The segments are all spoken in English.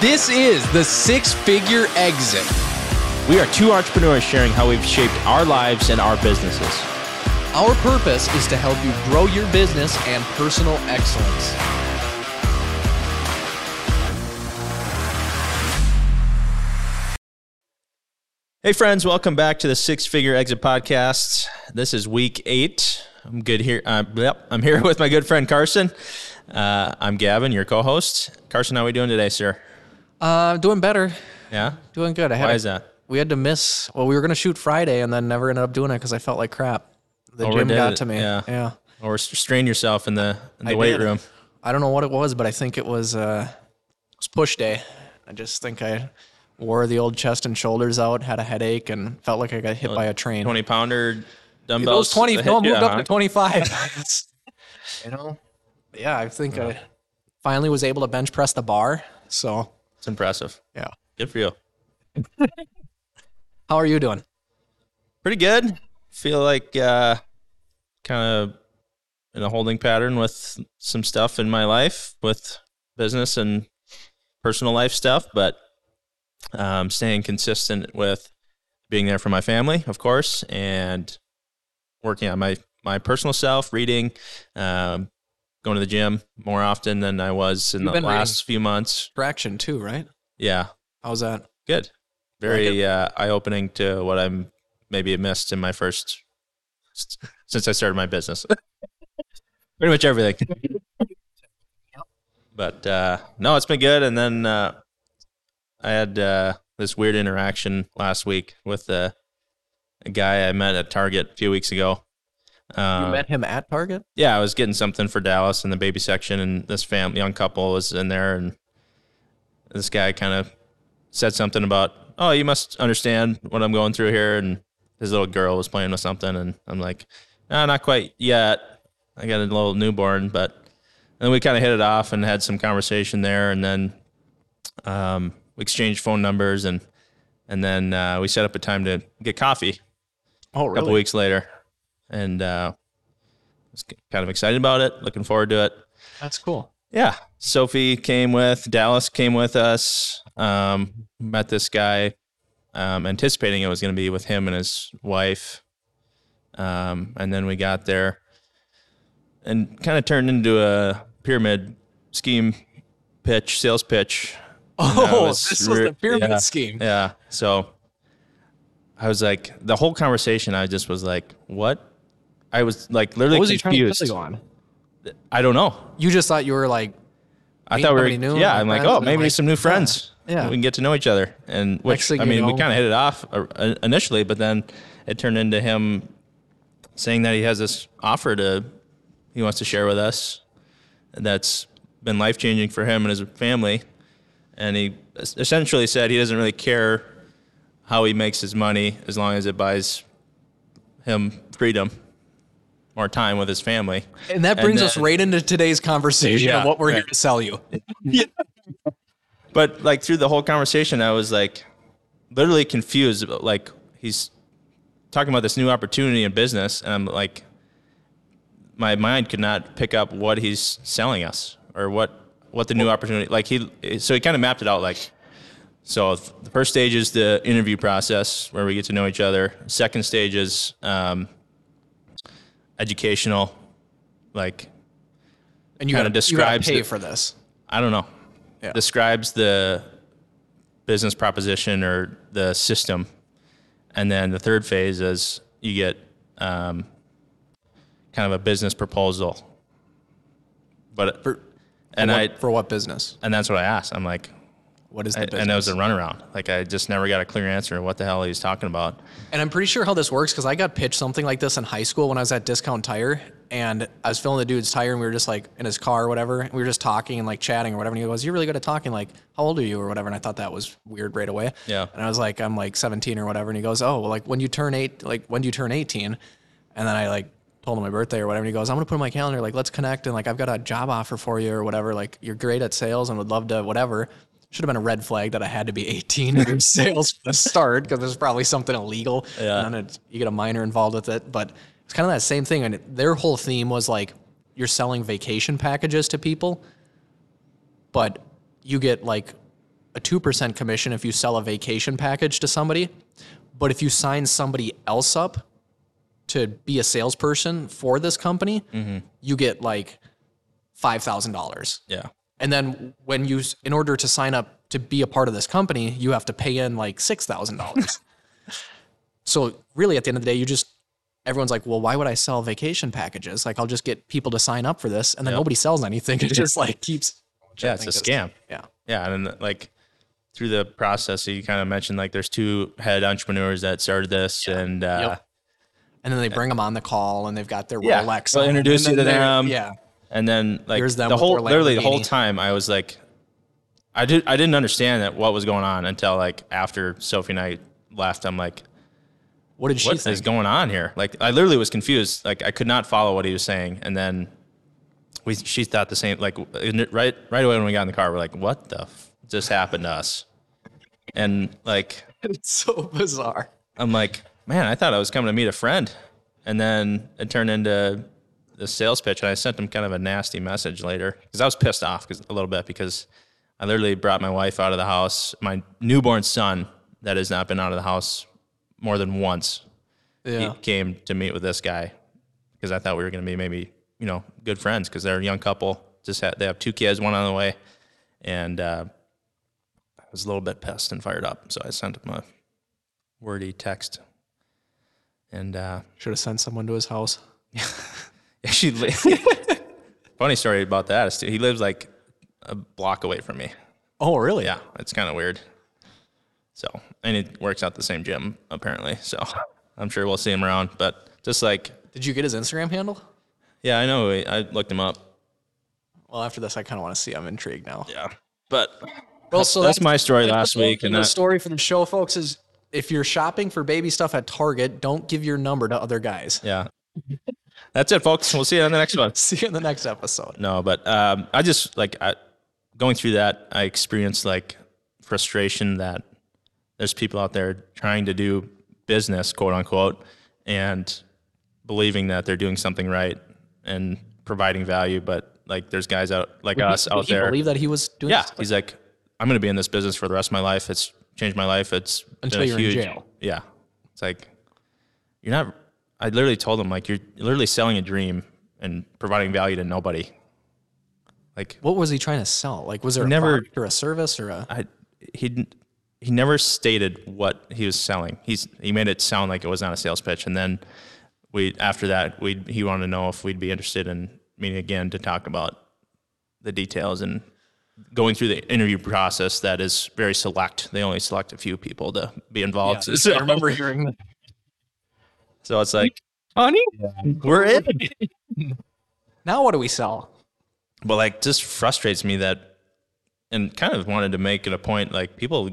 This is the six figure exit. We are two entrepreneurs sharing how we've shaped our lives and our businesses. Our purpose is to help you grow your business and personal excellence. Hey, friends, welcome back to the Six Figure Exit Podcast. This is week eight. I'm good here. Uh, yep, I'm here with my good friend Carson. Uh, I'm Gavin, your co host. Carson, how are we doing today, sir? Uh, doing better. Yeah? Doing good. I had Why a- is that? We had to miss. Well, we were going to shoot Friday and then never ended up doing it because I felt like crap. The gym got it, to me. yeah. yeah. Or strain yourself in the, in the I weight did. room. I don't know what it was, but I think it was uh, it was push day. I just think I wore the old chest and shoulders out, had a headache, and felt like I got hit by a train. 20 pounder dumbbells. Those twenty, no, you, moved up huh? to twenty five. you know, yeah, I think I finally was able to bench press the bar. So It's impressive. yeah, Good for you. how are you doing? Pretty good. Feel like uh, kind of in a holding pattern with some stuff in my life with business and personal life stuff, but um, staying consistent with being there for my family, of course, and working on my my personal self, reading, um, going to the gym more often than I was in You've the last few months. Traction too, right? Yeah, How's that? good. Very uh, eye opening to what I'm maybe missed in my first since I started my business. Pretty much everything. but uh, no, it's been good. And then uh, I had uh, this weird interaction last week with uh, a guy I met at Target a few weeks ago. You Uh, met him at Target. yeah, I was getting something for Dallas in the baby section, and this fam young couple was in there, and this guy kind of said something about, "Oh, you must understand what I'm going through here," and his little girl was playing with something, and I'm like, "No, not quite yet. I got a little newborn," but then we kind of hit it off and had some conversation there, and then um, we exchanged phone numbers, and and then uh, we set up a time to get coffee Oh, really? a couple weeks later, and uh, was kind of excited about it. Looking forward to it. That's cool. Yeah, Sophie came with Dallas came with us. Um, met this guy, um, anticipating it was going to be with him and his wife, um, and then we got there, and kind of turned into a pyramid scheme pitch, sales pitch. Oh, was this was re- the pyramid yeah. scheme. Yeah. So I was like, the whole conversation, I just was like, what? I was like literally What was he trying to confused. on? I don't know. You just thought you were like, I thought we were, new, yeah. I'm like, oh, maybe like, some new friends. yeah. we can get to know each other. And which I mean, we kind of hit it off uh, initially, but then it turned into him saying that he has this offer to he wants to share with us that's been life changing for him and his family. And he essentially said he doesn't really care how he makes his money as long as it buys him freedom, more time with his family. and that brings us then- right into today's conversation Yeah, of what we're here to sell you. But like through the whole conversation, I was like literally confused. About, like he's talking about this new opportunity in business, and I'm like, my mind could not pick up what he's selling us or what what the new opportunity. Like he, so he kind of mapped it out. Like, so the first stage is the interview process where we get to know each other. Second stage is um, educational, like And you Kinda got to describes pay the- for this. I don't know. Yeah. Describes the business proposition or the system, and then the third phase is you get um, kind of a business proposal. But For, and what, I for what business? and that's what I asked. I'm like, What is the I, business? and it was a runaround. Like I just never got a clear answer of what the hell he was talking about. And I'm pretty sure how this works because I got pitched something like this in high school when I was at Discount Tire, and I was filling the dude's tire, and we were just like in his car or whatever, and we were just talking and like chatting or whatever. And he goes, "You're really good at talking. Like, how old are you or whatever?" And I thought that was weird right away. Yeah. And I was like, "I'm like 17 or whatever." And he goes, "Oh, well, like when you turn eight, like when do you turn 18?" And then I like told him my birthday or whatever. And he goes, "I'm gonna put in my calendar. Like, let's connect and like I've got a job offer for you or whatever. Like, you're great at sales and would love to whatever." Should have been a red flag that I had to be 18 to do sales the start because there's probably something illegal. Yeah. And then you get a minor involved with it. But it's kind of that same thing. And it- their whole theme was like, you're selling vacation packages to people, but you get like a 2% commission if you sell a vacation package to somebody. But if you sign somebody else up to be a salesperson for this company, mm-hmm. you get like $5,000. Yeah. And then when you, in order to sign up to be a part of this company, you have to pay in like $6,000. so really at the end of the day, you just, everyone's like, well, why would I sell vacation packages? Like I'll just get people to sign up for this and then nobody sells anything. It just like keeps. Yeah, it's a scam. Yeah. Yeah, and then, like through the process, you kind of mentioned like there's two head entrepreneurs that started this, and uh, Yep. And then they bring them on the call and they've got their Yeah. Rolex. They'll introduce you to them. Yeah. And then like Here's them the with whole their literally the whole Lamborghini. time I was like, I did I didn't understand that what was going on until like after Sophie and I left. I'm like, What did she what is think? going on here? Like I literally was confused. Like I could not follow what he was saying, and then we she thought the same. Like in right right away when we got in the car, we're like, what the f- just happened to us? And like it's so bizarre. I'm like, man, I thought I was coming to meet a friend, and then it turned into the sales pitch, and I sent him kind of a nasty message later because I was pissed off 'cause- a little bit because I literally brought my wife out of the house, my newborn son that has not been out of the house more than once. Yeah. He came to meet with this guy because I thought we were going to be maybe you know good friends because they're a young couple. Just had, they have two kids, one on the way, and uh, I was a little bit pissed and fired up, so I sent him a wordy text. And uh, Should have sent someone to his house. she, li- funny story about that is he lives like a block away from me. Oh, really? Yeah, it's kind of weird. So, and he works out the same gym apparently. So, I'm sure we'll see him around. But just like, Did you get his Instagram handle? yeah, I know. I looked him up. Well, after this, I kind of want to see. I'm intrigued now. Yeah, but Well, so that's my story last week, and the that, story for the show, folks, is if you're shopping for baby stuff at Target, don't give your number to other guys. yeah, that's it, folks. We'll see you on the next one. See you in the next episode. No, but um, I just like I, going through that. I experienced like frustration that there's people out there trying to do business, quote unquote, and believing that they're doing something right and providing value. But like, there's guys out like us Did out he there. believe that he was doing yeah, he's like, I'm going to be in this business for the rest of my life. It's changed my life. It's Until a you're in huge, jail. Yeah, it's like you're not. I literally told him like you're literally selling a dream and providing value to nobody. Like What was he trying to sell? Like, was there a Never- or a service or a? I he he never stated what he was selling. He's he made it sound like it was not a sales pitch, and then we after that we he wanted to know if we'd be interested in meeting again to talk about the details and going through the interview process that is very select. They only select a few people to be involved. so, I remember hearing that. So it's like, honey, we're in. Now, what do we sell? but like just frustrates me that and kind of wanted to make it a point like people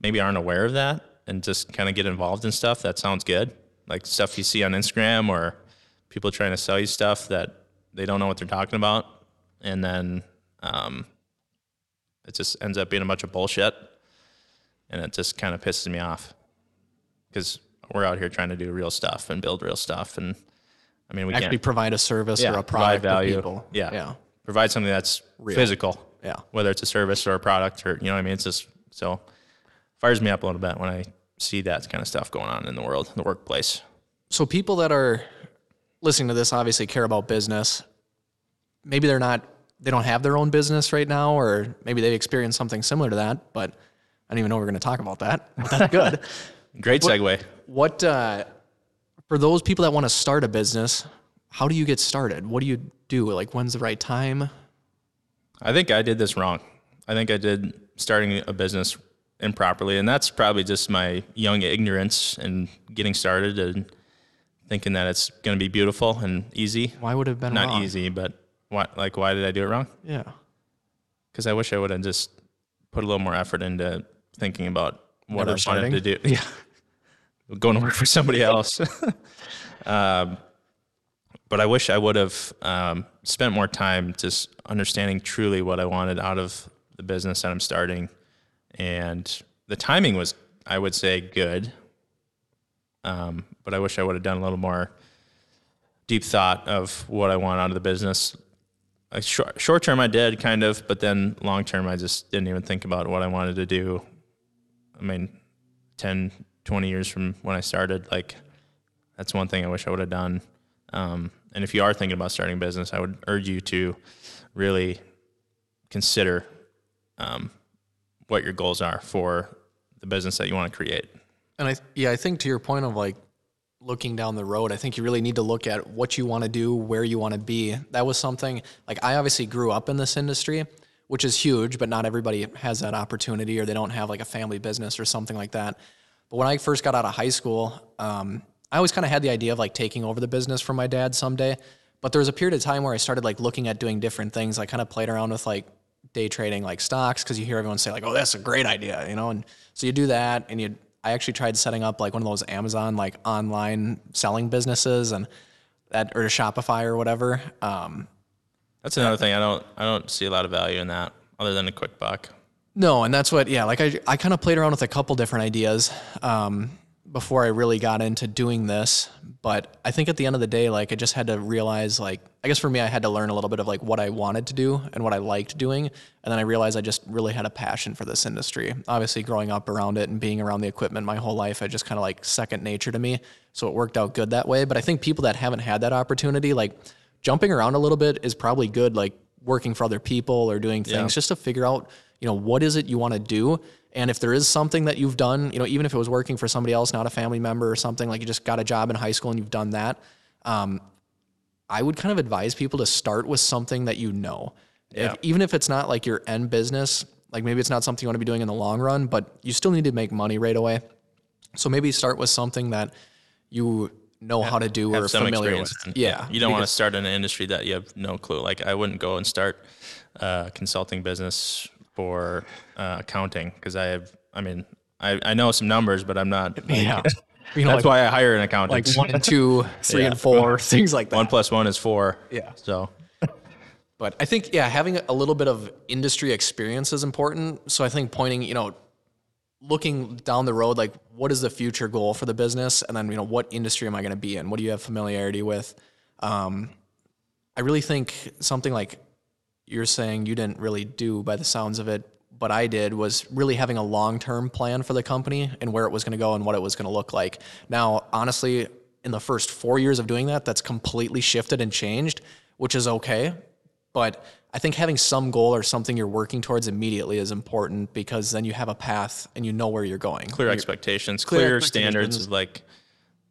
maybe aren't aware of that and just kind of get involved in stuff that sounds good. Like stuff you see on instagram or people trying to sell you stuff that they don't know what they're talking about. And then um, it just ends up being a bunch of bullshit. And it just kind of pisses me off. Because we're out here trying to do real stuff and build real stuff and i mean we Actually, can't provide a service or a product to people. Yeah. Yeah. Provide something that's physical. Yeah. Whether it's a service or a product or you know what I mean. It's just so fires me up a little bit when I see that kind of stuff going on in the world, in the workplace. So people that are listening to this obviously care about business. Maybe they're not they don't have their own business right now, or maybe they've experienced something similar to that, but I don't even know we're gonna talk about that. But that's good. Great segue. what uh for those people that want to start a business, how do you get started? What do you do? Like when's the right time? I think I did this wrong. I think I did starting a business improperly, and that's probably just my young ignorance and getting started and thinking that it's going to be beautiful and easy. Why would it have been Not wrong? easy, but what? Like, why did I do it wrong? Yeah. because I wish I would have just put a little more effort into thinking about what Never I starting? wanted to do. Yeah, going to work for somebody else. um, but I wish I would have um, spent more time just understanding truly what I wanted out of the business that I'm starting, and the timing was, I would say, good. Um, but I wish I would have done a little more deep thought of what I want out of the business short term I did kind of, but then long term I just didn't even think about what I wanted to do. I mean, 10, 20 years from when I started, like that's one thing I wish I would have done. Um, and if you are thinking about starting a business, I would urge you to really consider um, what your goals are for the business that you want to create. And I yeah, I think to your point of like looking down the road, I think you really need to look at what you want to do, where you want to be. That was something like I obviously grew up in this industry, which is huge, but not everybody has that opportunity or they don't have like a family business or something like that. But when I first got out of high school, um, I always kind of had the idea of like taking over the business from my dad someday. But there was a period of time where I started like looking at doing different things. I kind of played around with like day trading like stocks because you hear everyone say like, "Oh, that's a great idea," you know. And so you do that, and you I actually tried setting up like one of those Amazon like online selling businesses and that or Shopify or whatever. Um, That's another thing I don't I don't see a lot of value in that other than a quick buck. No, and that's what yeah, like I I kind of played around with a couple different ideas um, before I really got into doing this. But I think at the end of the day, like I just had to realize like I guess for me I had to learn a little bit of like what I wanted to do and what I liked doing, and then I realized I just really had a passion for this industry. Obviously, growing up around it and being around the equipment my whole life, I just kind of like second nature to me. So it worked out good that way. But I think people that haven't had that opportunity, like jumping around a little bit, is probably good. Like working for other people or doing things Yeah. just to figure out, you know, what is it you want to do. And if there is something that you've done, you know, even if it was working for somebody else, not a family member or something, like you just got a job in high school and you've done that, um, I would kind of advise people to start with something that you know. If, even if it's not like your end business, like maybe it's not something you want to be doing in the long run, but you still need to make money right away. So maybe start with something that you know how to do or familiar with. Yeah. You don't want to start in an industry that you have no clue. Like I wouldn't go and start a consulting business for uh, accounting because I have. I mean, I, I know some numbers, but I'm not. Yeah. You know, That's like, why I hire an accountant. like one and two, three Yeah. and four, things like that. one plus one is four. Yeah. So But I think, yeah, having a little bit of industry experience is important. So I think pointing, you know, looking down the road, like what is the future goal for the business? And then, you know, what industry am I going to be in? What do you have familiarity with? Um, I really think something like you're saying you didn't really do by the sounds of it, but I did was really having a long term plan for the company and where it was going to go and what it was going to look like. Now, honestly, in the first four years of doing that, that's completely shifted and changed, which is okay. But I think having some goal or something you're working towards immediately is important because then you have a path and you know where you're going. clear expectations, Clear clear, expectations. standards is like,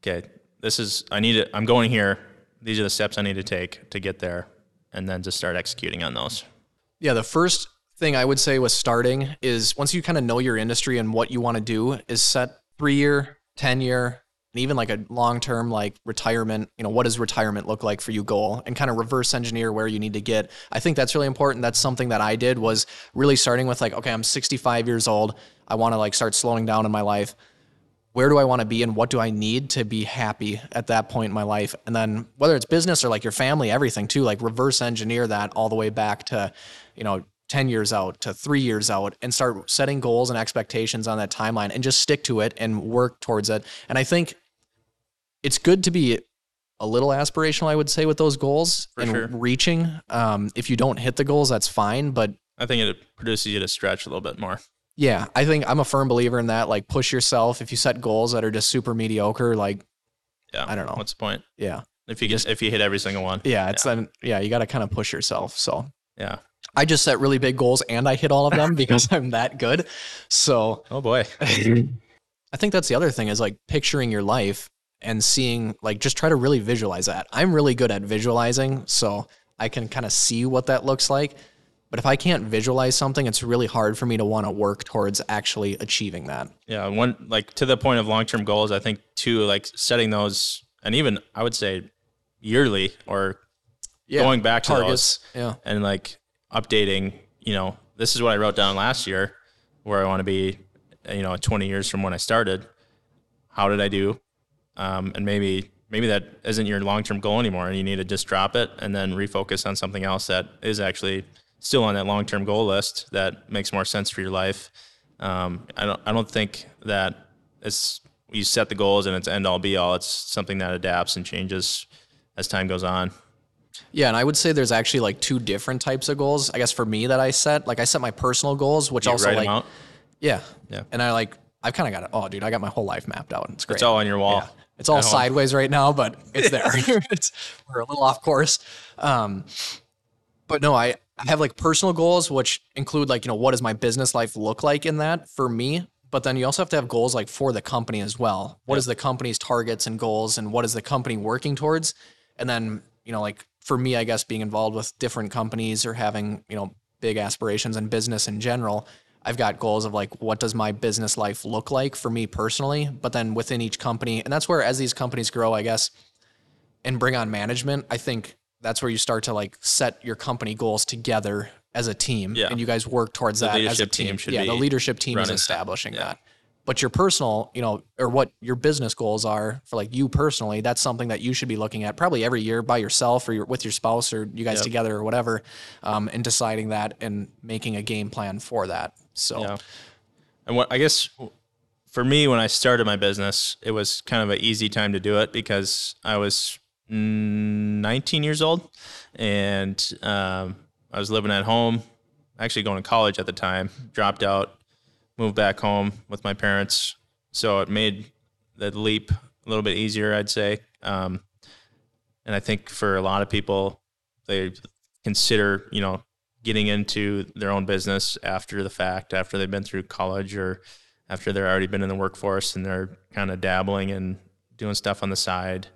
okay, this is I need it. I'm going here. These are the steps I need to take to get there, and then just start executing on those. Yeah, the first thing I would say with starting is once you kind of know your industry and what you want to do, is set three year, 10 year, and even like a long term, like retirement, you know, what does retirement look like for you goal and kind of reverse engineer where you need to get. I think that's really important. That's something that I did was really starting with like, okay, I'm 65 years old. I want to like start slowing down in my life where do I want to be and what do I need to be happy at that point in my life? And then whether it's business or like your family, everything too, like reverse engineer that all the way back to, you know, 10 years out to three years out and start setting goals and expectations on that timeline and just stick to it and work towards it. And I think it's good to be a little aspirational, I would say, with those goals For and sure. reaching. Um, if you don't hit the goals, that's fine. But I think it produces you to stretch a little bit more. Yeah, I think I'm a firm believer in that. Like push yourself. If you set goals that are just super mediocre, like, Yeah. I don't know. What's the point yeah. if you just if you hit every single one? Yeah, it's then yeah, you got to kind of push yourself. So Yeah. I just set really big goals and I hit all of them because I'm that good. So Oh boy. I think that's the other thing is like picturing your life and seeing like just try to really visualize that. I'm really good at visualizing, so I can kind of see what that looks like. But if I can't visualize something, it's really hard for me to want to work towards actually achieving that. Yeah, one like to the point of long term goals. I think too, like setting those, and even I would say yearly or Yeah, going back to targets. Yeah. and like updating. You know, this is what I wrote down last year, where I want to be. You know, 20 years from when I started. How did I do? Um, and maybe maybe that isn't your long term goal anymore, and you need to just drop it and then refocus on something else that is actually still on that long term goal list that makes more sense for your life. Um, I don't I don't think that it's you set the goals and it's end all be all. It's something that adapts and changes as time goes on. Yeah, and I would say there's actually like two different types of goals. I guess for me that I set, like I set my personal goals, which You also like them out. yeah, Yeah. and I like I've kind of got it. Oh, dude, I got my whole life mapped out. It's great. It's all on your wall. It's all sideways right now, but it's there. it's, we're a little off course. Um, but no, I, I have like personal goals, which include like, you know, what does my business life look like in that for me? But then you also have to have goals like for the company as well. What What is the company's targets and goals and what is the company working towards? And then, you know, like for me, I guess being involved with different companies or having, you know, big aspirations and business in general, I've got goals of like what does my business life look like for me personally, but then within each company, and that's where as these companies grow, I guess, and bring on management, I think that's where you start to like set your company goals together as a team, Yeah. and you guys work towards The that as a team. team should yeah, the leadership team is running that. establishing Yeah. that. But your personal, you know, or what your business goals are for like you personally, that's something that you should be looking at probably every year by yourself or your, with your spouse or you guys Yep. together or whatever, um, and deciding that and making a game plan for that. So Yeah. And what I guess for me, when I started my business, it was kind of an easy time to do it because I was 19 years old and um, I was living at home, actually going to college at the time, dropped out, moved back home with my parents. So it made the leap a little bit easier, I'd say. Um, and I think for a lot of people, they consider, you know, getting into their own business after the fact, after they've been through college or after they're already been in the workforce and they're kind of dabbling and doing stuff on the side.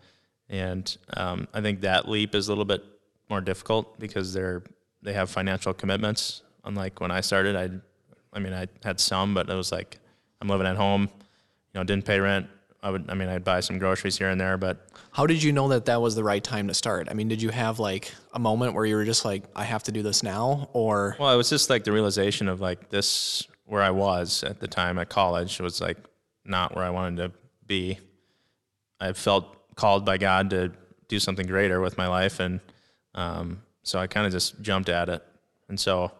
And um, I think that leap is a little bit more difficult because they're they have financial commitments. Unlike when I started, I, I mean, I had some, but it was like I'm living at home, you know, didn't pay rent. I would, I mean, I'd buy some groceries here and there, but How did you know that that was the right time to start? I mean, did you have like a moment where you were just like, I have to do this now, or Well, it was just like the realization of like this where I was at the time at college was like not where I wanted to be. I felt called by God to do something greater with my life, and um, so I kind of just jumped at it. And so,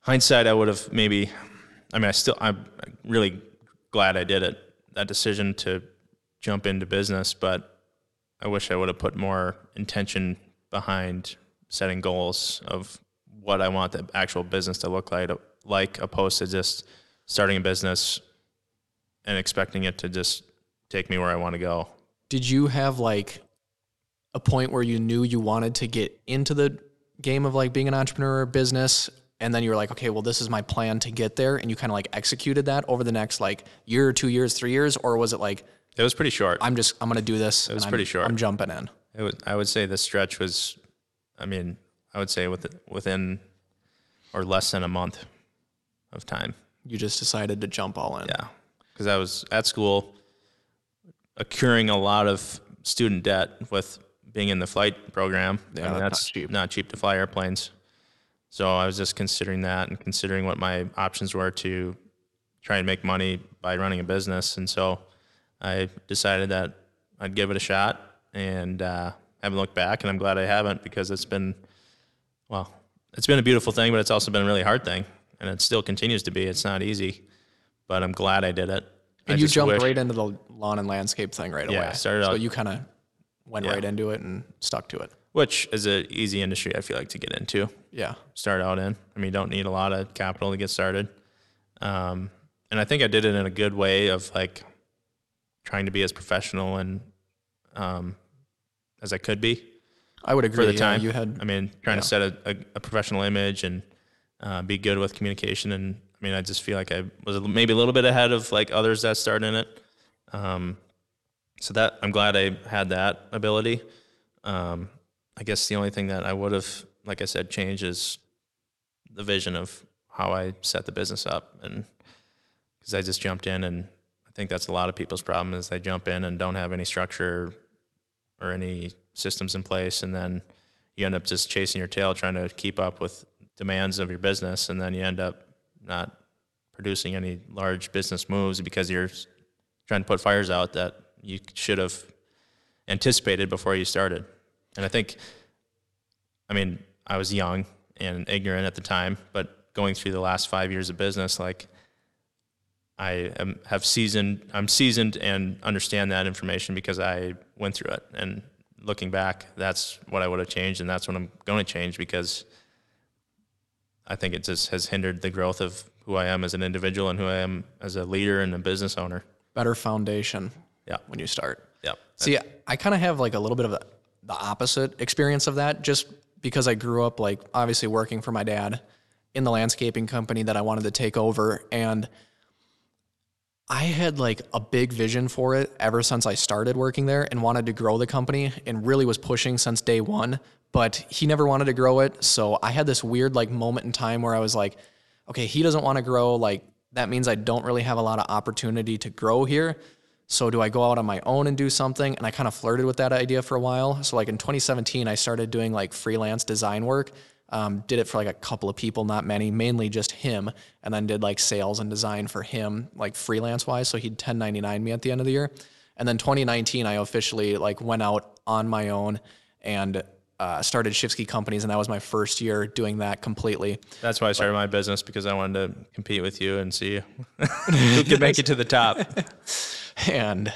hindsight, I would have maybe. I mean, I still. I'm really glad I did it. That decision to jump into business, but I wish I would have put more intention behind setting goals of what I want the actual business to look like, like opposed to just starting a business and expecting it to just take me where I want to go. Did you have like a point where you knew you wanted to get into the game of like being an entrepreneur or business? And then you were like, okay, well, this is my plan to get there. And you kind of like executed that over the next like year, or two years, three years? Or was it like, It was pretty short. I'm just, I'm going to do this? It was pretty I'm, short. I'm jumping in. It was, I would say the stretch was, I mean, I would say with, within or less than a month of time. You just decided to jump all in. Yeah, because I was at school, accruing a lot of student debt with being in the flight program. I Yeah, mean, that's not cheap. not cheap to fly airplanes. So I was just considering that and considering what my options were to try and make money by running a business. And so I decided that I'd give it a shot and uh, haven't looked back. And I'm glad I haven't because it's been, well, it's been a beautiful thing, but it's also been a really hard thing. And it still continues to be. It's not easy, but I'm glad I did it. I And you just jumped wish- right into the lawn and landscape thing right Yeah, away. Started so out- you kind of went Yeah. right into it and stuck to it. which is an easy industry I feel like to get into, Yeah. start out in. I mean, you don't need a lot of capital to get started. Um, and I think I did it in a good way of like trying to be as professional and um, as I could be I would agree. for the yeah, time. you had I mean, trying yeah. to set a, a, a professional image and uh, be good with communication. And I mean, I just feel like I was maybe a little bit ahead of like others that started in it. Um, so that I'm glad I had that ability. Um, I guess the only thing that I would have, like I said, changed is the vision of how I set the business up, and because I just jumped in, and I think that's a lot of people's problem is they jump in and don't have any structure or any systems in place, and then you end up just chasing your tail trying to keep up with demands of your business, and then you end up not producing any large business moves because you're trying to put fires out that you should have anticipated before you started. And I think, I mean, I was young and ignorant at the time, but going through the last five years of business, like I am, have seasoned, I'm seasoned and understand that information because I went through it and looking back, that's what I would have changed, and that's what I'm going to change because I think it just has hindered the growth of who I am as an individual and who I am as a leader and a business owner. Better foundation Yeah. when you start. Yeah. See, I kind of have like a little bit of the, the opposite experience of that just because I grew up like obviously working for my dad in the landscaping company that I wanted to take over and I had like a big vision for it ever since I started working there and wanted to grow the company and really was pushing since day 1, but he never wanted to grow it, so I had this weird like moment in time where I was like okay, he doesn't want to grow like that means I don't really have a lot of opportunity to grow here. So do I go out on my own and do something? And I kind of flirted with that idea for a while. So like in 2017, I started doing like freelance design work. Um, did it for like a couple of people, not many, mainly just him, and then did like sales and design for him, like freelance wise. So he'd 1099 me at the end of the year. And then 2019, I officially like went out on my own and uh, started Shifsky Companies, and that was my first year doing that completely. That's why I started my business because I wanted to compete with you and see who could make it to the top. And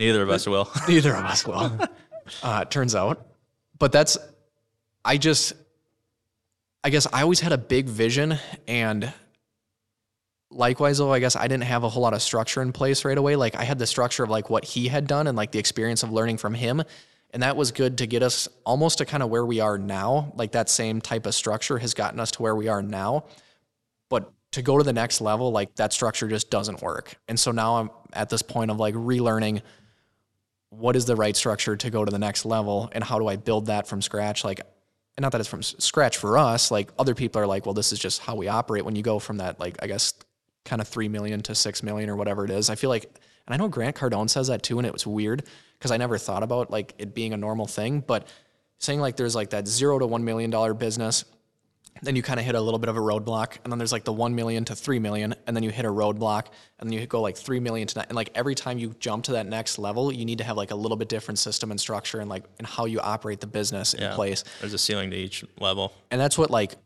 Neither of us will. Neither of us will. Uh, it turns out. But that's, I just, I guess I always had a big vision. And likewise, though, I guess I didn't have a whole lot of structure in place right away. Like I had the structure of like what he had done and like the experience of learning from him. And that was good to get us almost to kind of where we are now. Like that same type of structure has gotten us to where we are now. But to go to the next level, like that structure just doesn't work. And so now I'm at this point of like relearning what is the right structure to go to the next level and how do I build that from scratch? Like, and not that it's from scratch for us, like other people are like, well, this is just how we operate when you go from that, like, I guess, kind of 3 million to 6 million or whatever it is. I feel like, and I know Grant Cardone says that too, and it was weird because I never thought about like it being a normal thing, but saying like there's like that zero to $1 million business then you kind of hit a little bit of a roadblock and then there's like the 1 million to 3 million and then you hit a roadblock and then you go like 3 million to nine and like every time you jump to that next level you need to have like a little bit different system and structure and like and how you operate the business in Yeah. place There's a ceiling to each level. and that's what like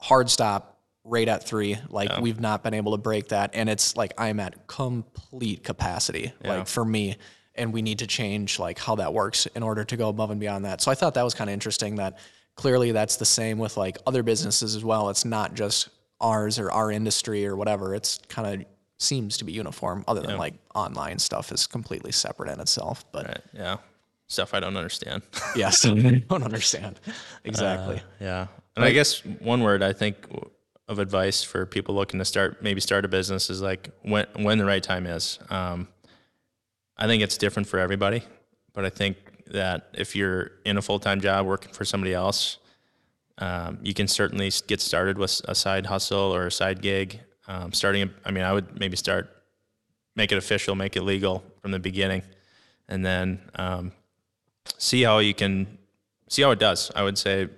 hard stop right at three like we've not been able to break that and it's like i'm at complete capacity Yeah. like for me and we need to change like how that works in order to go above and beyond that so i thought that was kind of interesting that clearly that's the same with like other businesses as well it's not just ours or our industry or whatever it's kind of seems to be uniform other than like online stuff is completely separate in itself but Right. Yeah. Stuff I don't understand. yes i don't understand uh, exactly Yeah. And I guess one word I think of advice for people looking to start maybe start a business is like when when the right time is. Um, I think it's different for everybody, but I think that if you're in a full time job working for somebody else, um, you can certainly get started with a side hustle or a side gig. Um, starting, I mean, I would maybe start, make it official, make it legal from the beginning, and then um, see how you can see how it does. I would say,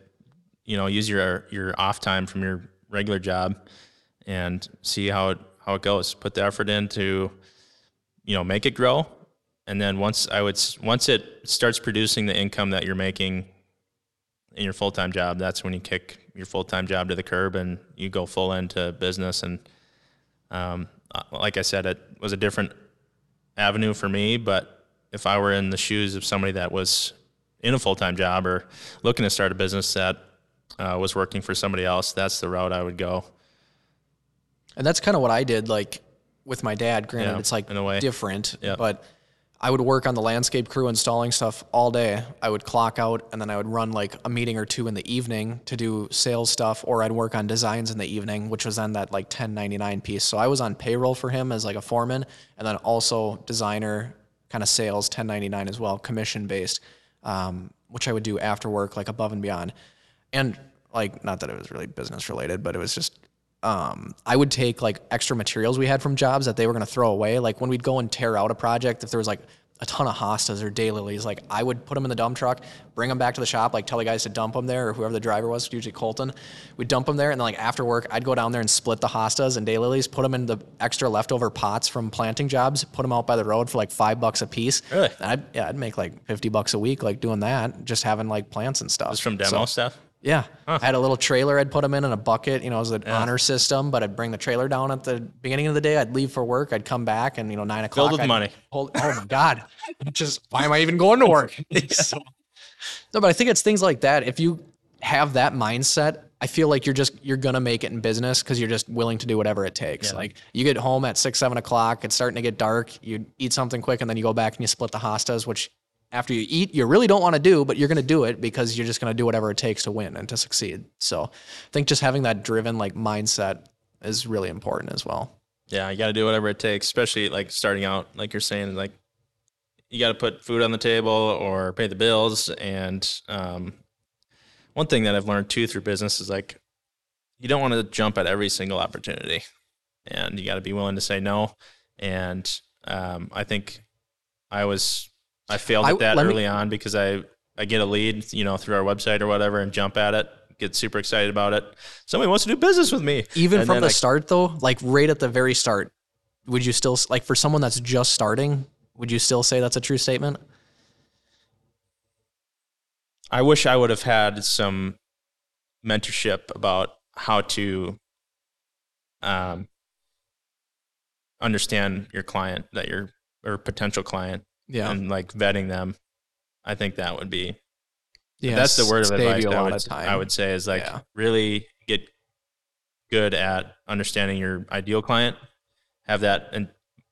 you know, use your your off time from your regular job and see how it how it goes. Put the effort in to, you know, make it grow, and then once I would once it starts producing the income that you're making in your full time job, that's when you kick your full time job to the curb and you go full into business. And um, uh, like I said, it was a different avenue for me, but if I were in the shoes of somebody that was in a full time job or looking to start a business that uh, was working for somebody else, that's the route I would go. And that's kind of what I did, like with my dad. Granted, Yeah, it's like in a way. different, Yeah. but I would work on the landscape crew installing stuff all day. I would clock out and then I would run like a meeting or two in the evening to do sales stuff, or I'd work on designs in the evening, which was then that like 1099 piece. So I was on payroll for him as like a foreman and then also designer, kind of sales 1099 as well, commission based, um, which I would do after work, like above and beyond. And like, not that it was really business related, but it was just um, I would take like extra materials we had from jobs that they were going to throw away. Like when we'd go and tear out a project, if there was like a ton of hostas or daylilies, like I would put them in the dump truck, bring them back to the shop, like tell the guys to dump them there or whoever the driver was, usually Colton. We'd dump them there. And then like after work, I'd go down there and split the hostas and daylilies, put them in the extra leftover pots from planting jobs, put them out by the road for like five bucks a piece. Really? And I'd, yeah, I'd make like 50 bucks a week, like doing that, just having like plants and stuff. Just from demo So- stuff. Yeah, I had a little trailer. I'd put them in in a bucket. You know, it was an honor system. But I'd bring the trailer down at the beginning of the day. I'd leave for work. I'd come back, and you know, nine o'clock. Filled with I'd money. Hold, oh my god! Just why am I even going to work? So- no, but I think it's things like that. If you have that mindset, I feel like you're just you're gonna make it in business because you're just willing to do whatever it takes. Like you get home at six, seven o'clock. It's starting to get dark. You eat something quick, and then you go back and you split the hostas, which after you eat, you really don't want to do, but you're going to do it because you're just going to do whatever it takes to win and to succeed. So I think just having that driven like mindset is really important as well. Yeah, you got to do whatever it takes, especially like starting out, like you're saying, like you got to put food on the table or pay the bills. And um, one thing that I've learned too through business is like you don't want to jump at every single opportunity, and you got to be willing to say no. And um, I think I was I failed at that let me- early on because I I get a lead, you know, through our website or whatever, and jump at it, get super excited about it. Somebody wants to do business with me, Even And from the I- start though, like right at the very start, would you still like for someone that's just starting, would you still say that's a true statement? I wish I would have had some mentorship about how to um, understand your client that you're or potential client Yeah. and like vetting them. I think that would be yeah. that's the word of advice I would, of. I would say is like Yeah. really get good at understanding your ideal client. Have that and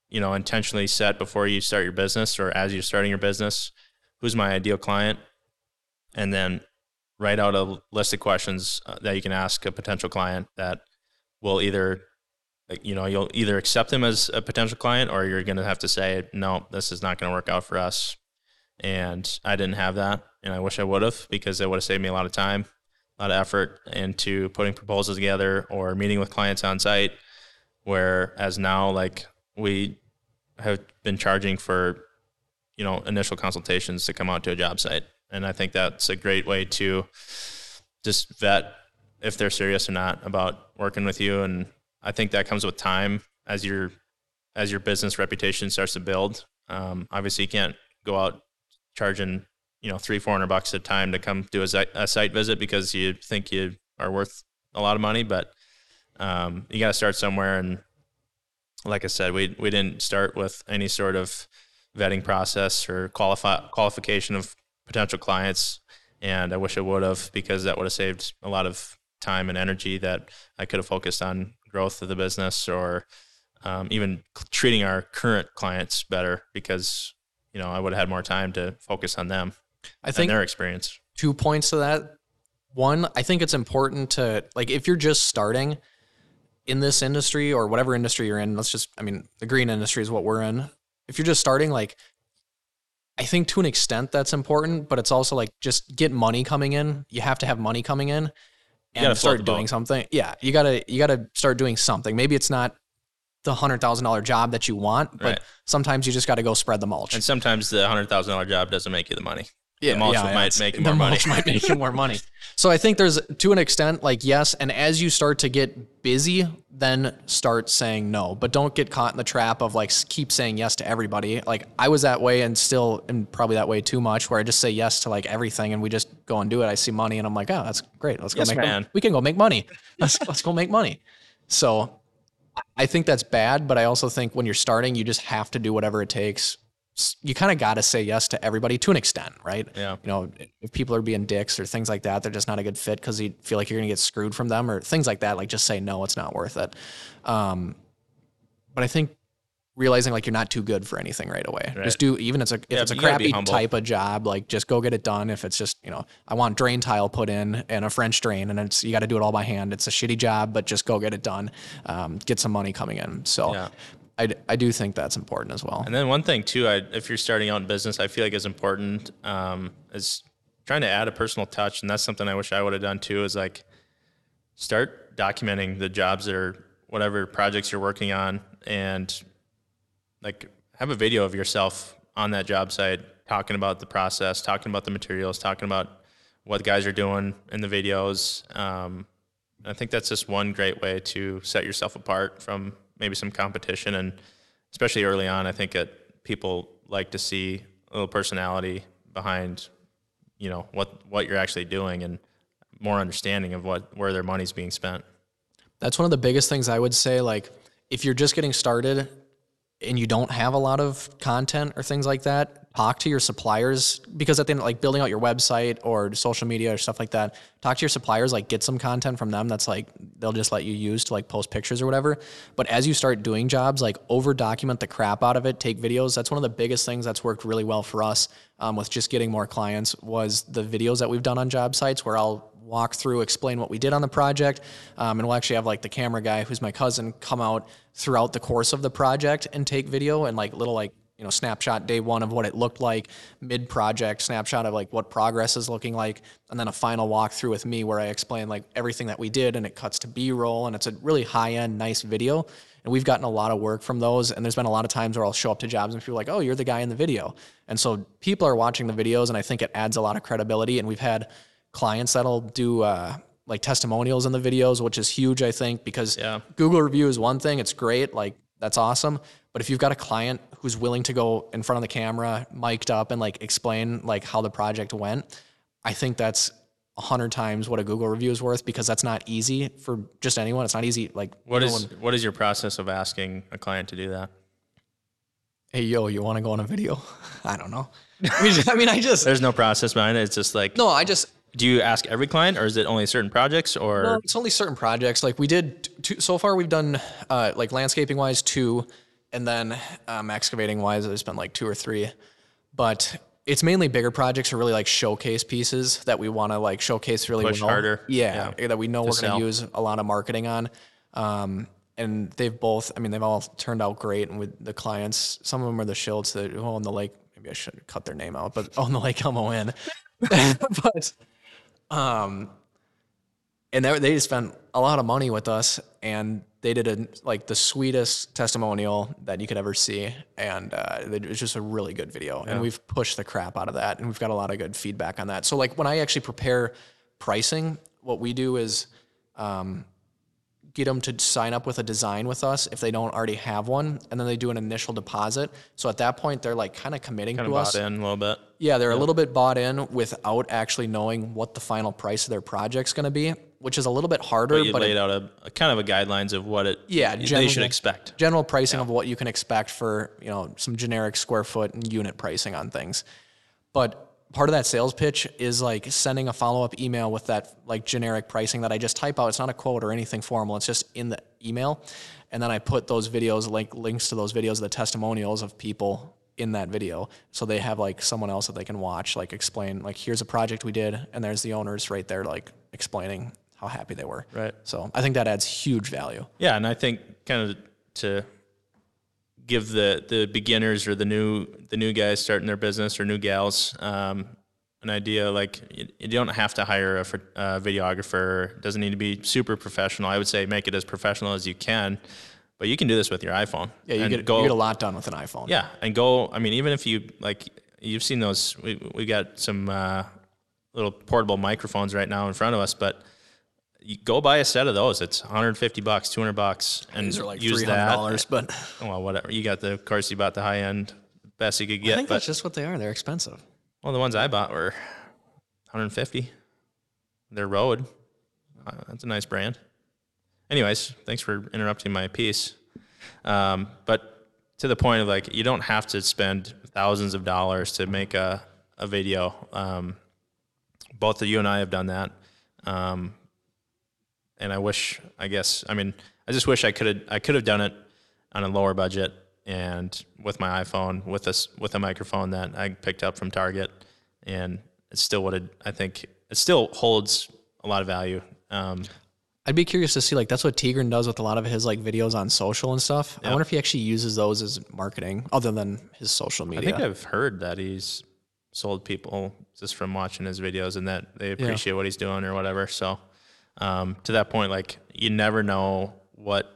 you know intentionally set before you start your business or as you're starting your business. Who's my ideal client? And then write out a list of questions uh, that you can ask a potential client that will either you know you'll either accept them as a potential client or you're going to have to say no this is not going to work out for us. And i didn't have that and i wish i would have because it would have saved me a lot of time a lot of effort into putting proposals together or meeting with clients on site whereas now like we have been charging for you know initial consultations to come out to a job site. And i think that's a great way to just vet if they're serious or not about working with you and i think that comes with time as your as your business reputation starts to build. Um, obviously you can't go out charging you know three four hundred bucks a time to come do a, a site visit because you think you are worth a lot of money but um, you got to start somewhere. And like i said we we didn't start with any sort of vetting process or qualify qualification of potential clients. And i wish i would have because that would have saved a lot of time and energy that i could have focused on growth of the business or um, even treating our current clients better because you know i would have had more time to focus on them I and think their experience two points to that. One, I think it's important to like if you're just starting in this industry or whatever industry you're in, let's just I mean, the green industry is what we're in. If you're just starting, like I think to an extent that's important, but it's also like just get money coming in. You have to have money coming in and start doing boat. something. Yeah. You gotta you gotta start doing something. Maybe it's not the hundred thousand dollar job that you want, but Right. sometimes you just gotta go spread the mulch. and sometimes the hundred thousand dollar job doesn't make you the money Yeah, mulch yeah, might make the more money. might make you more money. So I think there's to an extent like yes, and as you start to get busy, then start saying no. But don't get caught in the trap of like keep saying yes to everybody. Like I was that way and still and probably that way too much where I just say yes to like everything and we just go and do it. I see money and I'm like, oh, that's great. Let's go Yes, make man. we can go make money. Let's let's go make money. So I think that's bad, but I also think when you're starting, you just have to do whatever it takes. You kind of got to say yes to everybody to an extent, right? Yeah. You know, if people are being dicks or things like that, they're just not a good fit because you feel like you're going to get screwed from them or things like that. Like just say, no, it's not worth it. Um, but I think realizing like you're not too good for anything right away. Right. Just do, even if it's a, if Yeah, it's a you gotta be crappy type of job, like just go get it done. If it's just, you know, I want drain tile put in and a French drain and it's, you got to do it all by hand. It's a shitty job, but just go get it done. Um, get some money coming in. So Yeah. I, I do think that's important as well. And then one thing too, I, if you're starting out in business, I feel like is important um, is trying to add a personal touch, and that's something I wish I would have done too. Is like start documenting the jobs that are whatever projects you're working on, and like have a video of yourself on that job site talking about the process, talking about the materials, talking about what guys are doing in the videos. Um, I think that's just one great way to set yourself apart from maybe some competition, and especially early on, I think that people like to see a little personality behind, you know, what what you're actually doing. And more understanding of what where their money's being spent. That's one of the biggest things I would say. Like, if you're just getting started and you don't have a lot of content or things like that, talk to your suppliers because at the end, like building out your website or social media or stuff like that, talk to your suppliers, like get some content from them that's like they'll just let you use to like post pictures or whatever. But as you start doing jobs, like over document the crap out of it, take videos. That's one of the biggest things that's worked really well for us um, with just getting more clients was the videos that we've done on job sites where I'll walk through, explain what we did on the project. Um, and we'll actually have like the camera guy, who's my cousin, come out throughout the course of the project and take video and like little like you know snapshot day one of what it looked like mid project snapshot of like what progress is looking like and then a final walkthrough with me where i explain like everything that we did and it cuts to b-roll and it's a really high end nice video and we've gotten a lot of work from those and there's been a lot of times where i'll show up to jobs and people are like oh you're the guy in the video and so people are watching the videos and i think it adds a lot of credibility and we've had clients that'll do uh, like testimonials in the videos, which is huge, I think, because Yeah. Google review is one thing, it's great, like that's awesome. But if you've got a client who's willing to go in front of the camera, mic'd up, and like explain like how the project went, I think that's a hundred times what a Google review is worth because that's not easy for just anyone. It's not easy. Like What no is one- what is your process of asking a client to do that? hey yo, you want to go on a video? I don't know. I mean, I mean, I just There's no process behind it. It's just like, no, I just do you ask every client, or is it only certain projects, or No, it's only certain projects. Like we did two, so far, we've done uh, like landscaping wise two, and then um, excavating wise, there's been like two or three. But it's mainly bigger projects or really like showcase pieces that we want to like showcase really Push well. harder. Yeah, that we know we're going to use a lot of marketing on. Um, and they've both, I mean, they've all turned out great. And with the clients, some of them are the Schilds that own the lake. Maybe I should cut their name out, but own the Lake Elmo Inn. but um, and they, they spent a lot of money with us and they did a like the sweetest testimonial that you could ever see and uh, it was just a really good video and we've pushed the crap out of that and we've got a lot of good feedback on that. So like when i actually prepare pricing what we do is um, get them to sign up with a design with us if they don't already have one and then they do an initial deposit so at that point they're like kind of committing kind to of us bought in a little bit? yeah, they're a little bit bought in without actually knowing what the final price of their project's going to be, which is a little bit harder. But you but laid it- out a, a kind of a guidelines of what it Yeah, they general- should expect. general pricing of what you can expect for you know some generic square foot and unit pricing on things. But part of that sales pitch is like sending a follow up email with that like generic pricing that I just type out. It's not a quote or anything formal. It's just in the email, and then I put those videos like links to those videos, the testimonials of people in that video, so they have like someone else that they can watch, like explain like here's a project we did, and there's the owners right there like explaining how happy they were. Right. So I think that adds huge value. Yeah, and I think kind of to give the the beginners or the new the new guys starting their business or new gals um, an idea like you, you don't have to hire a, uh videographer. It doesn't need to be super professional. I would say make it as professional as you can, but you can do this with your iPhone. Yeah, you get go you get a lot done with an iPhone. Yeah, and go. I mean, even if you like, you've seen those. We we got some uh, little portable microphones right now in front of us, but you go buy a set of those. It's 150 bucks, 200 bucks, and These are like use that. dollars, but Well, whatever. You got the, of course, you bought the high end, best you could get. I think But that's just what they are. They're expensive. well, the ones I bought were 150. They're Rode. Uh, that's a nice brand. Anyways, thanks for interrupting my piece. Um, but to the point of like, you don't have to spend thousands of dollars to make a, a video. Um, both of you and I have done that. Um, and I wish, I guess, I mean, I just wish I could have, I could have done it on a lower budget and with my iPhone with this, with a microphone that I picked up from Target, and it still would have, I think, it still holds a lot of value. Um, I'd be curious to see like that's what Tigran does with a lot of his like videos on social and stuff. I wonder if he actually uses those as marketing other than his social media. I think I've heard that he's sold people just from watching his videos and that they appreciate what he's doing or whatever. So um, to that point, like you never know what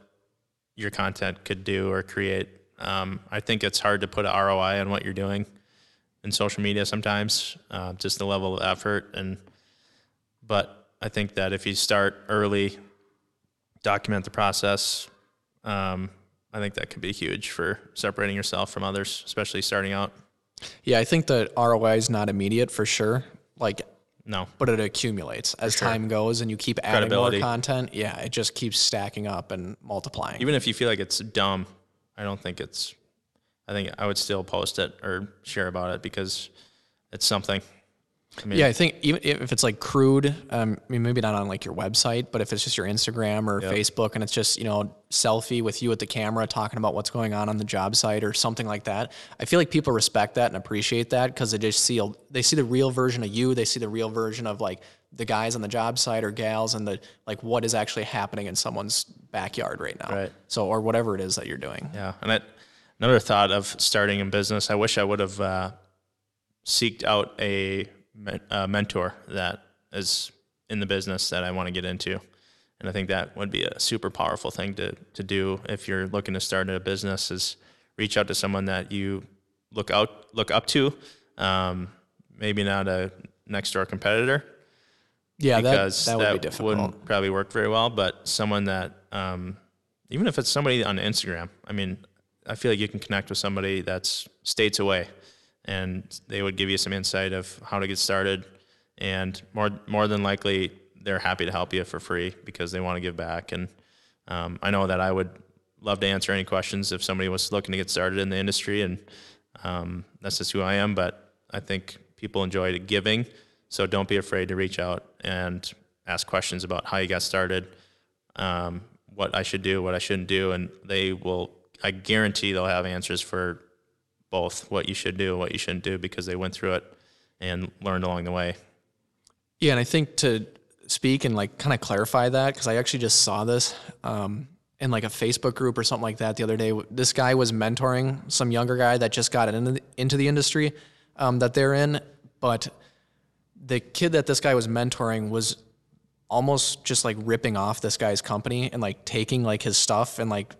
your content could do or create. Um, I think it's hard to put an ROI on what you're doing in social media sometimes, uh, just the level of effort and. But I think that if you start early, document the process, um, I think that could be huge for separating yourself from others, especially starting out. yeah, I think the ROI is not immediate for sure. Like No. but it accumulates as sure. time goes and you keep adding more content. Yeah, it just keeps stacking up and multiplying. Even if you feel like it's dumb, I don't think it's. I think I would still post it or share about it because it's something. I mean, yeah, I think even if it's like crude, um, I mean, maybe not on like your website, but if it's just your Instagram or Facebook and it's just, you know, selfie with you at the camera talking about what's going on on the job site or something like that, I feel like people respect that and appreciate that because they just see, they see the real version of you. They see the real version of like the guys on the job site or gals and the, like what is actually happening in someone's backyard right now. Right. So, or whatever it is that you're doing. Yeah, and I, another thought of starting in business, I wish I would have uh, seeked out a, men- a mentor that is in the business that I want to get into, and I think that would be a super powerful thing to to do if you're looking to start a business. Is reach out to someone that you look out look up to, um, maybe not a next door competitor, Yeah, because that would be difficult. wouldn't probably work very well. But someone that, um, even if it's somebody on Instagram, I mean, I feel like you can connect with somebody that's states away, and they would give you some insight of how to get started, and more more than likely they're happy to help you for free because they want to give back. And um, I know that I would love to answer any questions if somebody was looking to get started in the industry, and um, that's just who I am. But I think people enjoy giving, so don't be afraid to reach out and ask questions about how you got started, um, what I should do, what I shouldn't do, and they will. I guarantee they'll have answers for both what you should do and what you shouldn't do because they went through it and learned along the way. Yeah, and I think to speak and like kind of clarify that because I actually just saw this um, in like a Facebook group or something like that the other day. This guy was mentoring some younger guy that just got into the, into the industry um, that they're in, but the kid that this guy was mentoring was almost just like ripping off this guy's company and like taking like his stuff and like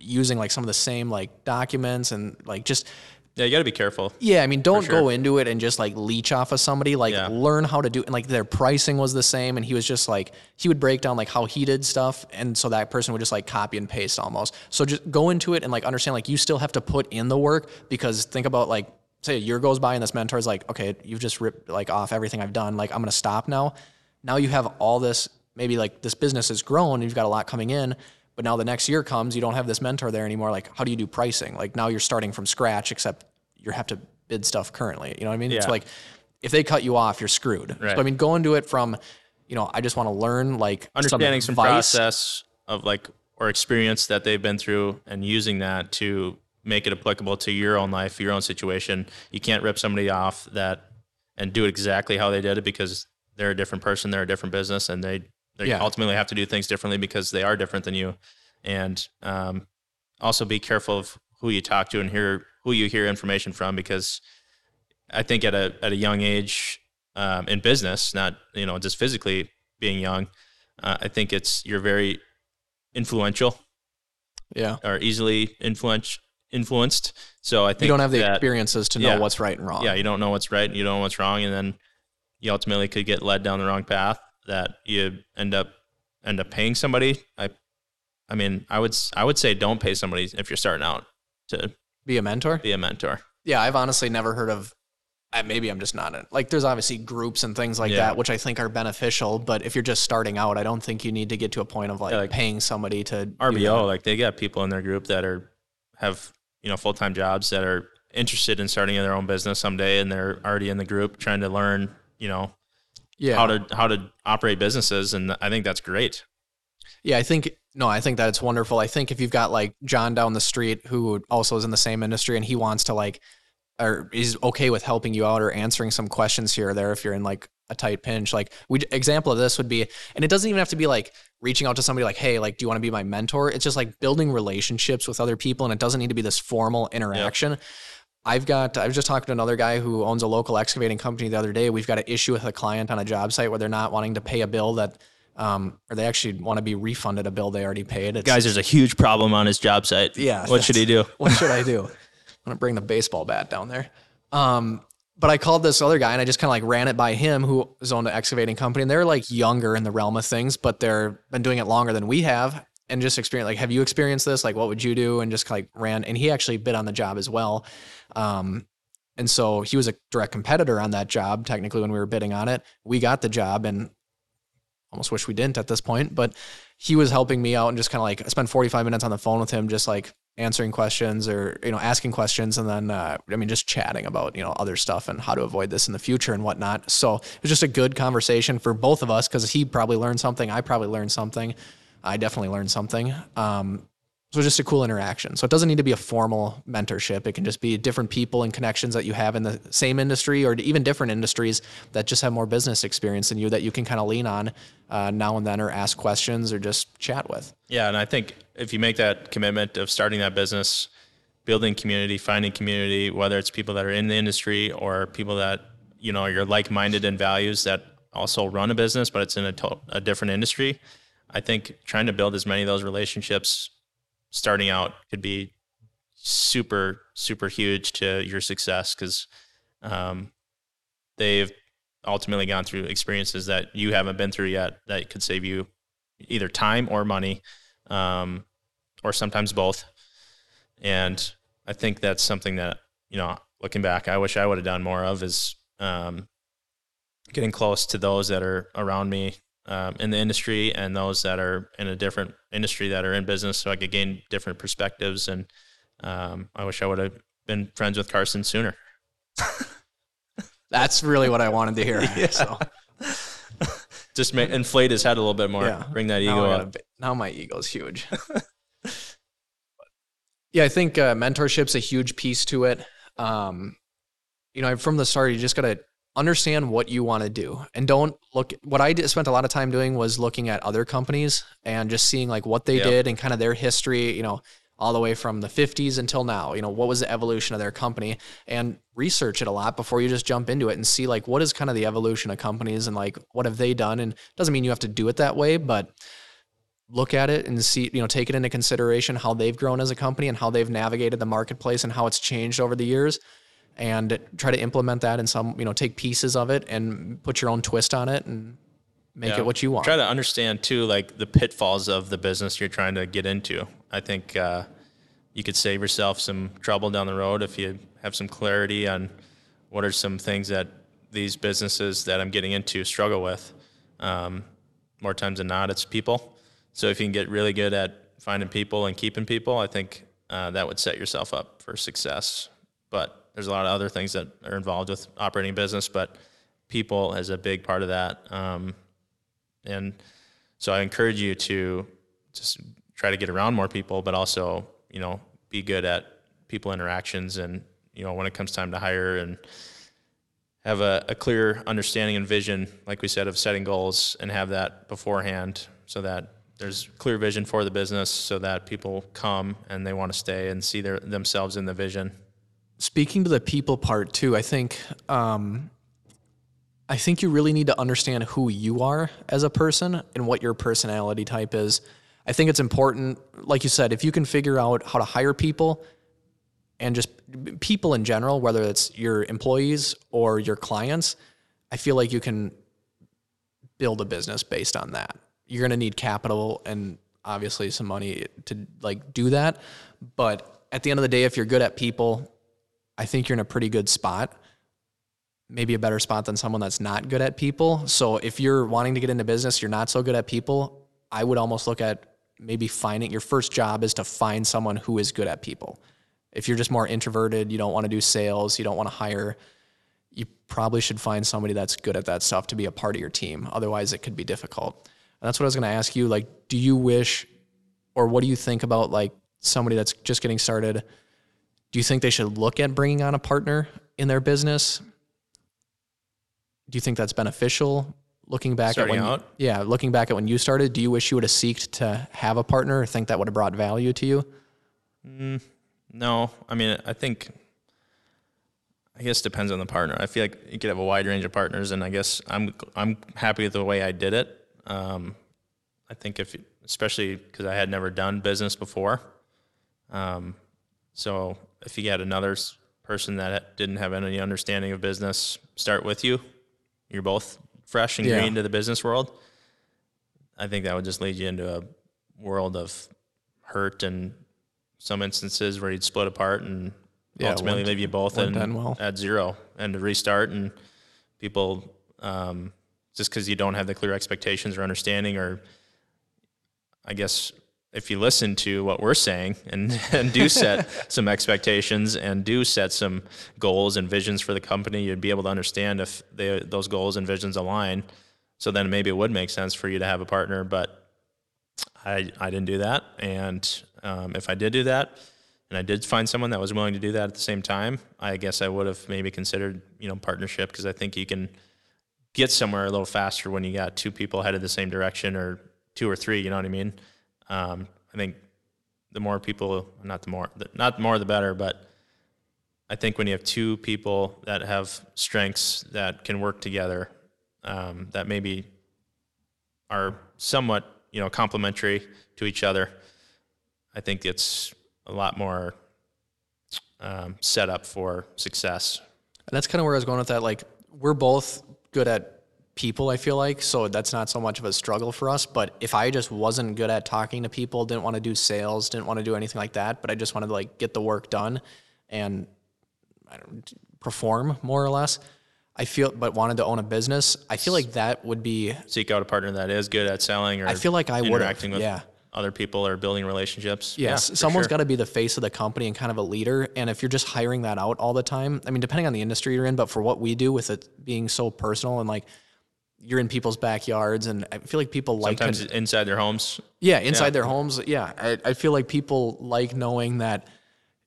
using like some of the same like documents and like just Yeah, you got to be careful. yeah, I mean, don't sure. go into it and just like leech off of somebody. Like, Yeah. learn how to do. And like, their pricing was the same, and he was just like he would break down like how he did stuff, and so that person would just like copy and paste almost. So just go into it and like understand like you still have to put in the work because think about like say a year goes by and this mentor is like, okay, you've just ripped like off everything I've done. Like, I'm gonna stop now. Now you have all this. Maybe like this business has grown, and you've got a lot coming in. But now the next year comes, you don't have this mentor there anymore. Like, how do you do pricing? Like now you're starting from scratch, except you have to bid stuff currently. You know what I mean? Yeah. It's like if they cut you off, you're screwed. Right. So I mean, go into it from, you know, I just want to learn like understanding some, advice. process of like or experience that they've been through and using that to make it applicable to your own life, your own situation. You can't rip somebody off that and do it exactly how they did it because they're a different person, they're a different business, and they they Yeah. ultimately have to do things differently because they are different than you. And um, also be careful of who you talk to and hear who you hear information from because I think at a at a young age um, in business, not you know just physically being young, uh, I think it's you're very influential Yeah. or easily influence influenced. So I think You don't have the that, experiences to know yeah. what's right and wrong. Yeah, you don't know what's right, and you don't know what's wrong, and then you ultimately could get led down the wrong path that you end up end up paying somebody. I, I mean, I would I would say don't pay somebody if you're starting out to Be a mentor. be a mentor. Yeah. I've honestly never heard of. Maybe I'm just not in. Like, there's obviously groups and things like Yeah. that, which I think are beneficial. But if you're just starting out, I don't think you need to get to a point of like, Yeah, like paying somebody to RBO, like they got people in their group that are have you know full time jobs that are interested in starting their own business someday, and they're already in the group trying to learn you know Yeah. how to how to operate businesses, and I think that's great. Yeah, I think no, I think that it's wonderful. I think if you've got like John down the street who also is in the same industry and he wants to like or is okay with helping you out or answering some questions here or there if you're in like a tight pinch. Like we example of this would be and it doesn't even have to be like reaching out to somebody like, "Hey, like do you want to be my mentor?" It's just like building relationships with other people and it doesn't need to be this formal interaction. I've got I was just talking to another guy who owns a local excavating company the other day. We've got an issue with a client on a job site where they're not wanting to pay a bill that um, or they actually want to be refunded a bill they already paid. It's, Guys, there's a huge problem on his job site. Yeah, what should he do? what should I do? I'm gonna bring the baseball bat down there. Um, but I called this other guy and I just kind of like ran it by him who is owned an excavating company and they're like younger in the realm of things, but they're been doing it longer than we have and just experience like, have you experienced this? Like, what would you do? And just like ran and he actually bid on the job as well. Um, And so he was a direct competitor on that job, technically, when we were bidding on it. We got the job and almost wish we didn't at this point, but he was helping me out and just kind of like I spent 45 minutes on the phone with him, just like answering questions or, you know, asking questions. And then, uh, I mean, just chatting about, you know, other stuff and how to avoid this in the future and whatnot. So it was just a good conversation for both of us because he probably learned something. I probably learned something. I definitely learned something. Um, so just a cool interaction. So it doesn't need to be a formal mentorship. It can just be different people and connections that you have in the same industry or even different industries that just have more business experience than you that you can kind of lean on uh, now and then or ask questions or just chat with. Yeah, and I think if you make that commitment of starting that business, building community, finding community, whether it's people that are in the industry or people that you know you're like-minded in values that also run a business, but it's in a, to- a different industry. I think trying to build as many of those relationships starting out could be super super huge to your success because um, they've ultimately gone through experiences that you haven't been through yet that could save you either time or money um, or sometimes both. And i think that's something that you know looking back i wish i would have done more of is um, getting close to those that are around me um, in the industry and those that are in a different industry that are in business so I could gain different perspectives. And um, I wish I would have been friends with Carson sooner. That's really what I wanted to hear. yeah. So. Just make, inflate his head a little bit more. Yeah. Bring that ego now up. now my ego's huge. yeah, I think uh, mentorship's a huge piece to it. Um, you know, from the start, you just got to understand what you want to do and don't look what i did, spent a lot of time doing was looking at other companies and just seeing like what they yep. did and kind of their history you know all the way from the 50s until now you know what was the evolution of their company and research it a lot before you just jump into it and see like what is kind of the evolution of companies and like what have they done and doesn't mean you have to do it that way but look at it and see you know take it into consideration how they've grown as a company and how they've navigated the marketplace and how it's changed over the years and try to implement that in some, you know, take pieces of it and put your own twist on it and make yeah. it what you want. Try to understand too, like the pitfalls of the business you're trying to get into. I think uh, you could save yourself some trouble down the road if you have some clarity on what are some things that these businesses that I'm getting into struggle with. Um, more times than not, it's people. So if you can get really good at finding people and keeping people, I think uh, that would set yourself up for success. But there's a lot of other things that are involved with operating business, but people is a big part of that. Um, and so I encourage you to just try to get around more people, but also, you know, be good at people interactions and, you know, when it comes time to hire and have a, a clear understanding and vision, like we said, of setting goals and have that beforehand so that there's clear vision for the business so that people come and they want to stay and see their, themselves in the vision speaking to the people part too, I think um, I think you really need to understand who you are as a person and what your personality type is. I think it's important, like you said, if you can figure out how to hire people and just people in general, whether it's your employees or your clients, I feel like you can build a business based on that. You're going to need capital and obviously some money to like do that, but at the end of the day if you're good at people I think you're in a pretty good spot. Maybe a better spot than someone that's not good at people. So if you're wanting to get into business, you're not so good at people, I would almost look at maybe finding your first job is to find someone who is good at people. If you're just more introverted, you don't want to do sales, you don't want to hire, you probably should find somebody that's good at that stuff to be a part of your team. Otherwise, it could be difficult. And that's what I was going to ask you. Like, do you wish, or what do you think about like somebody that's just getting started? Do you think they should look at bringing on a partner in their business? Do you think that's beneficial? Looking back Starting at when, out? You, yeah, looking back at when you started, do you wish you would have seeked to have a partner or think that would have brought value to you? Mm, no, I mean, I think, I guess depends on the partner. I feel like you could have a wide range of partners, and I guess I'm I'm happy with the way I did it. Um, I think if, especially because I had never done business before, um, so if you had another person that didn't have any understanding of business start with you, you're both fresh and yeah. green to the business world. I think that would just lead you into a world of hurt and some instances where you'd split apart and Yeah, ultimately leave you both in, well. at zero and to restart and people um, just because you don't have the clear expectations or understanding or I guess if you listen to what we're saying and, and do set some expectations and do set some goals and visions for the company, you'd be able to understand if they, those goals and visions align. So then maybe it would make sense for you to have a partner, but I, I didn't do that. And um, if I did do that, and I did find someone that was willing to do that at the same time, I guess I would have maybe considered, you know, partnership because I think you can get somewhere a little faster when you got two people headed the same direction or two or three. You know what I mean? Um, I think the more people, not the more, not the more the better, but I think when you have two people that have strengths that can work together, um, that maybe are somewhat, you know, complementary to each other, I think it's a lot more um, set up for success. And that's kind of where I was going with that. Like, we're both good at people, I feel like. So that's not so much of a struggle for us. But if I just wasn't good at talking to people, didn't want to do sales, didn't want to do anything like that, but I just wanted to like get the work done and I don't, perform more or less, I feel, but wanted to own a business, I feel like that would be, Seek out a partner that is good at selling or I feel like I would've, interacting with yeah. other people or building relationships. Yes, Yeah, someone's sure. got to be the face of the company and kind of a leader. And if you're just hiring that out all the time, I mean, depending on the industry you're in, but for what we do with it being so personal and like you're in people's backyards, and I feel like people like sometimes inside their homes. yeah, inside their homes. Yeah, I, I feel like people like knowing that.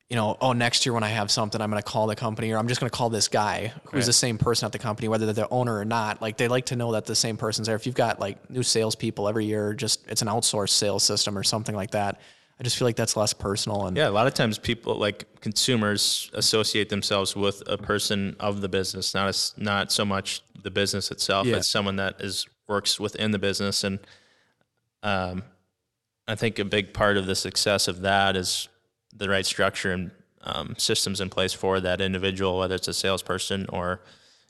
You know, oh, next year when I have something, I'm going to call the company, or I'm just going to call this guy who's the same person at the company, whether they're the owner or not. Like they like to know that the same person's there. If you've got like new salespeople every year, just it's an outsourced sales system or something like that. I just feel like that's less personal and Yeah, a lot of times people like consumers associate themselves with a person of the business, not as not so much the business itself. Yeah. It's someone that is works within the business, and um, I think a big part of the success of that is the right structure and um, systems in place for that individual, whether it's a salesperson or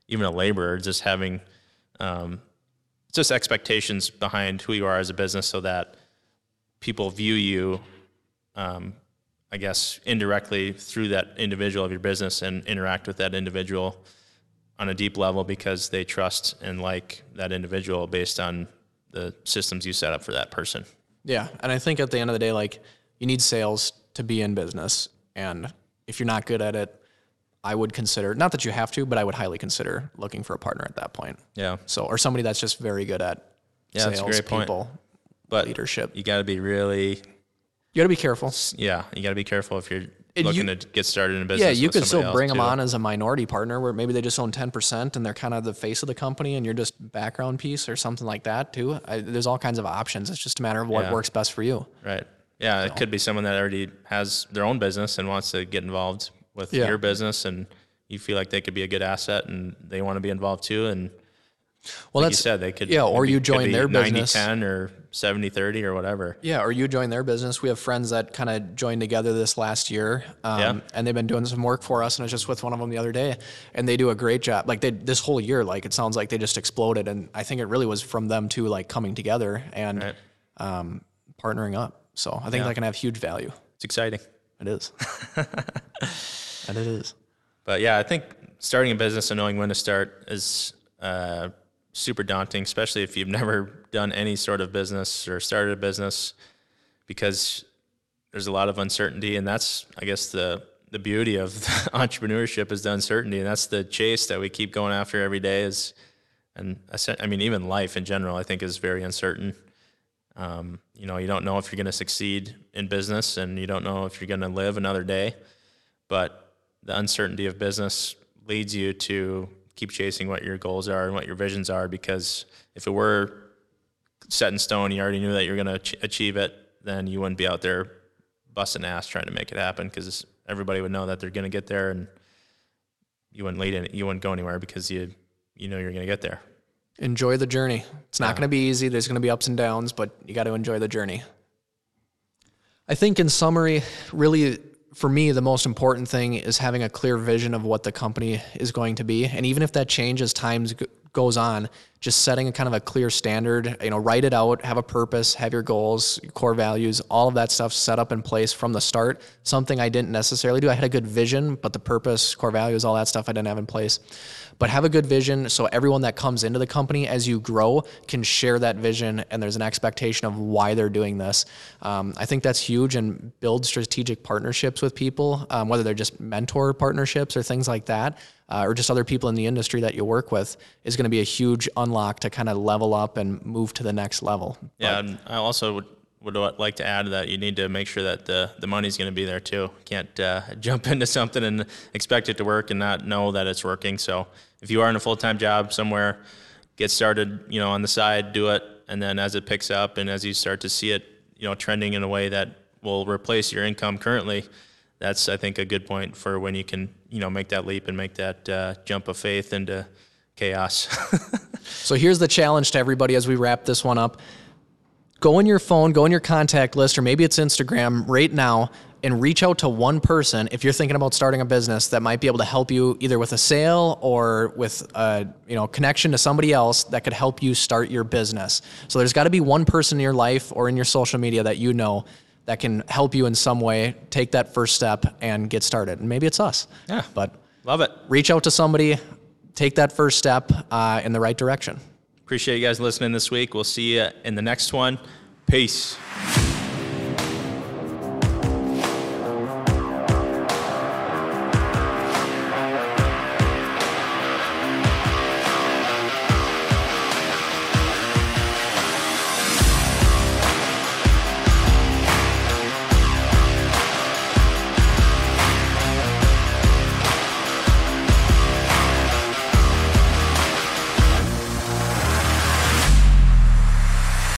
even a laborer, just having um, just expectations behind who you are as a business, so that people view you um, I guess, indirectly through that individual of your business and interact with that individual on a deep level because they trust and like that individual based on the systems you set up for that person. Yeah, and I think at the end of the day, like you need sales to be in business, and if you're not good at it, I would consider not that you have to, but I would highly consider looking for a partner at that point. Yeah. So, or somebody that's just very good at Yeah, that's a sales, great point. people, But leadership. you got to be really, You got to be careful. yeah, you got to be careful if you're And looking you- to get started in business. Yeah, you could still bring them too. on as a minority partner, where maybe they just own ten percent and they're kind of the face of the company, and you're just background piece or something like that too. I, there's all kinds of options. It's just a matter of what Yeah. works best for you. Right. Yeah, it could be someone that already has their own business and wants to get involved with Yeah. your business, and you feel like they could be a good asset, and they want to be involved too. And Well, like you that's said, they could yeah, or maybe- you join their 90, business. 10 or 70 30 or whatever. Yeah, or you join their business. We have friends that kind of joined together this last year, um, Yeah. and they've been doing some work for us. And I was just with one of them the other day, and they do a great job. Like they this whole year, like it sounds like they just exploded. And I think it really was from them two like coming together and Right. um, partnering up. So I think that can have huge value. It's exciting. It is, and it is. But yeah, I think starting a business and knowing when to start is uh, super daunting, especially if you've never done any sort of business or started a business, because there's a lot of uncertainty, and that's I guess the the beauty of entrepreneurship is the uncertainty, and that's the chase that we keep going after every day. Is and I mean even life in general, I think is very uncertain. Um, you know, you don't know if you're going to succeed in business, and you don't know if you're going to live another day but the uncertainty of business leads you to keep chasing what your goals are and what your visions are because if it were set in stone you already knew that you're going to ach- achieve it then you wouldn't be out there busting ass trying to make it happen because everybody would know that they're going to get there and you wouldn't lead it you wouldn't go anywhere because you you know you're going to get there Enjoy the journey. It's not going to be easy. There's going to be ups and downs, but you got to enjoy the journey. I think, in summary, really for me, the most important thing is having a clear vision of what the company is going to be. And even if that changes as time goes on, just setting a kind of a clear standard, you know, write it out, have a purpose, have your goals, core values, all of that stuff set up in place from the start. Something I didn't necessarily do. I had a good vision, but the purpose, core values, all that stuff I didn't have in place. But have a good vision so everyone that comes into the company as you grow can share that vision and there's an expectation of why they're doing this. Um, I think that's huge and build strategic partnerships with people, um, whether they're just mentor partnerships or things like that uh, or just other people in the industry that you work with is going to be a huge unlock to kind of level up and move to the next level. Yeah, but, and I also would would like to add that you need to make sure that the the money's going to be there too. You can't uh, jump into something and expect it to work and not know that it's working. So if you are in a full time job somewhere, get started. You know, on the side, do it, and then as it picks up and as you start to see it, you know, trending in a way that will replace your income currently, that's I think a good point for when you can you know make that leap and make that uh, jump of faith into chaos. so here's the challenge to everybody as we wrap this one up. Go in your phone, go in your contact list, or maybe it's Instagram right now and reach out to one person if you're thinking about starting a business that might be able to help you either with a sale or with a you know connection to somebody else that could help you start your business. So there's got to be one person in your life or in your social media that you know that can help you in some way take that first step and get started. And maybe it's us. Yeah. But love it. Reach out to somebody, take that first step uh, in the right direction. Appreciate you guys listening this week. We'll see you in the next one. Peace.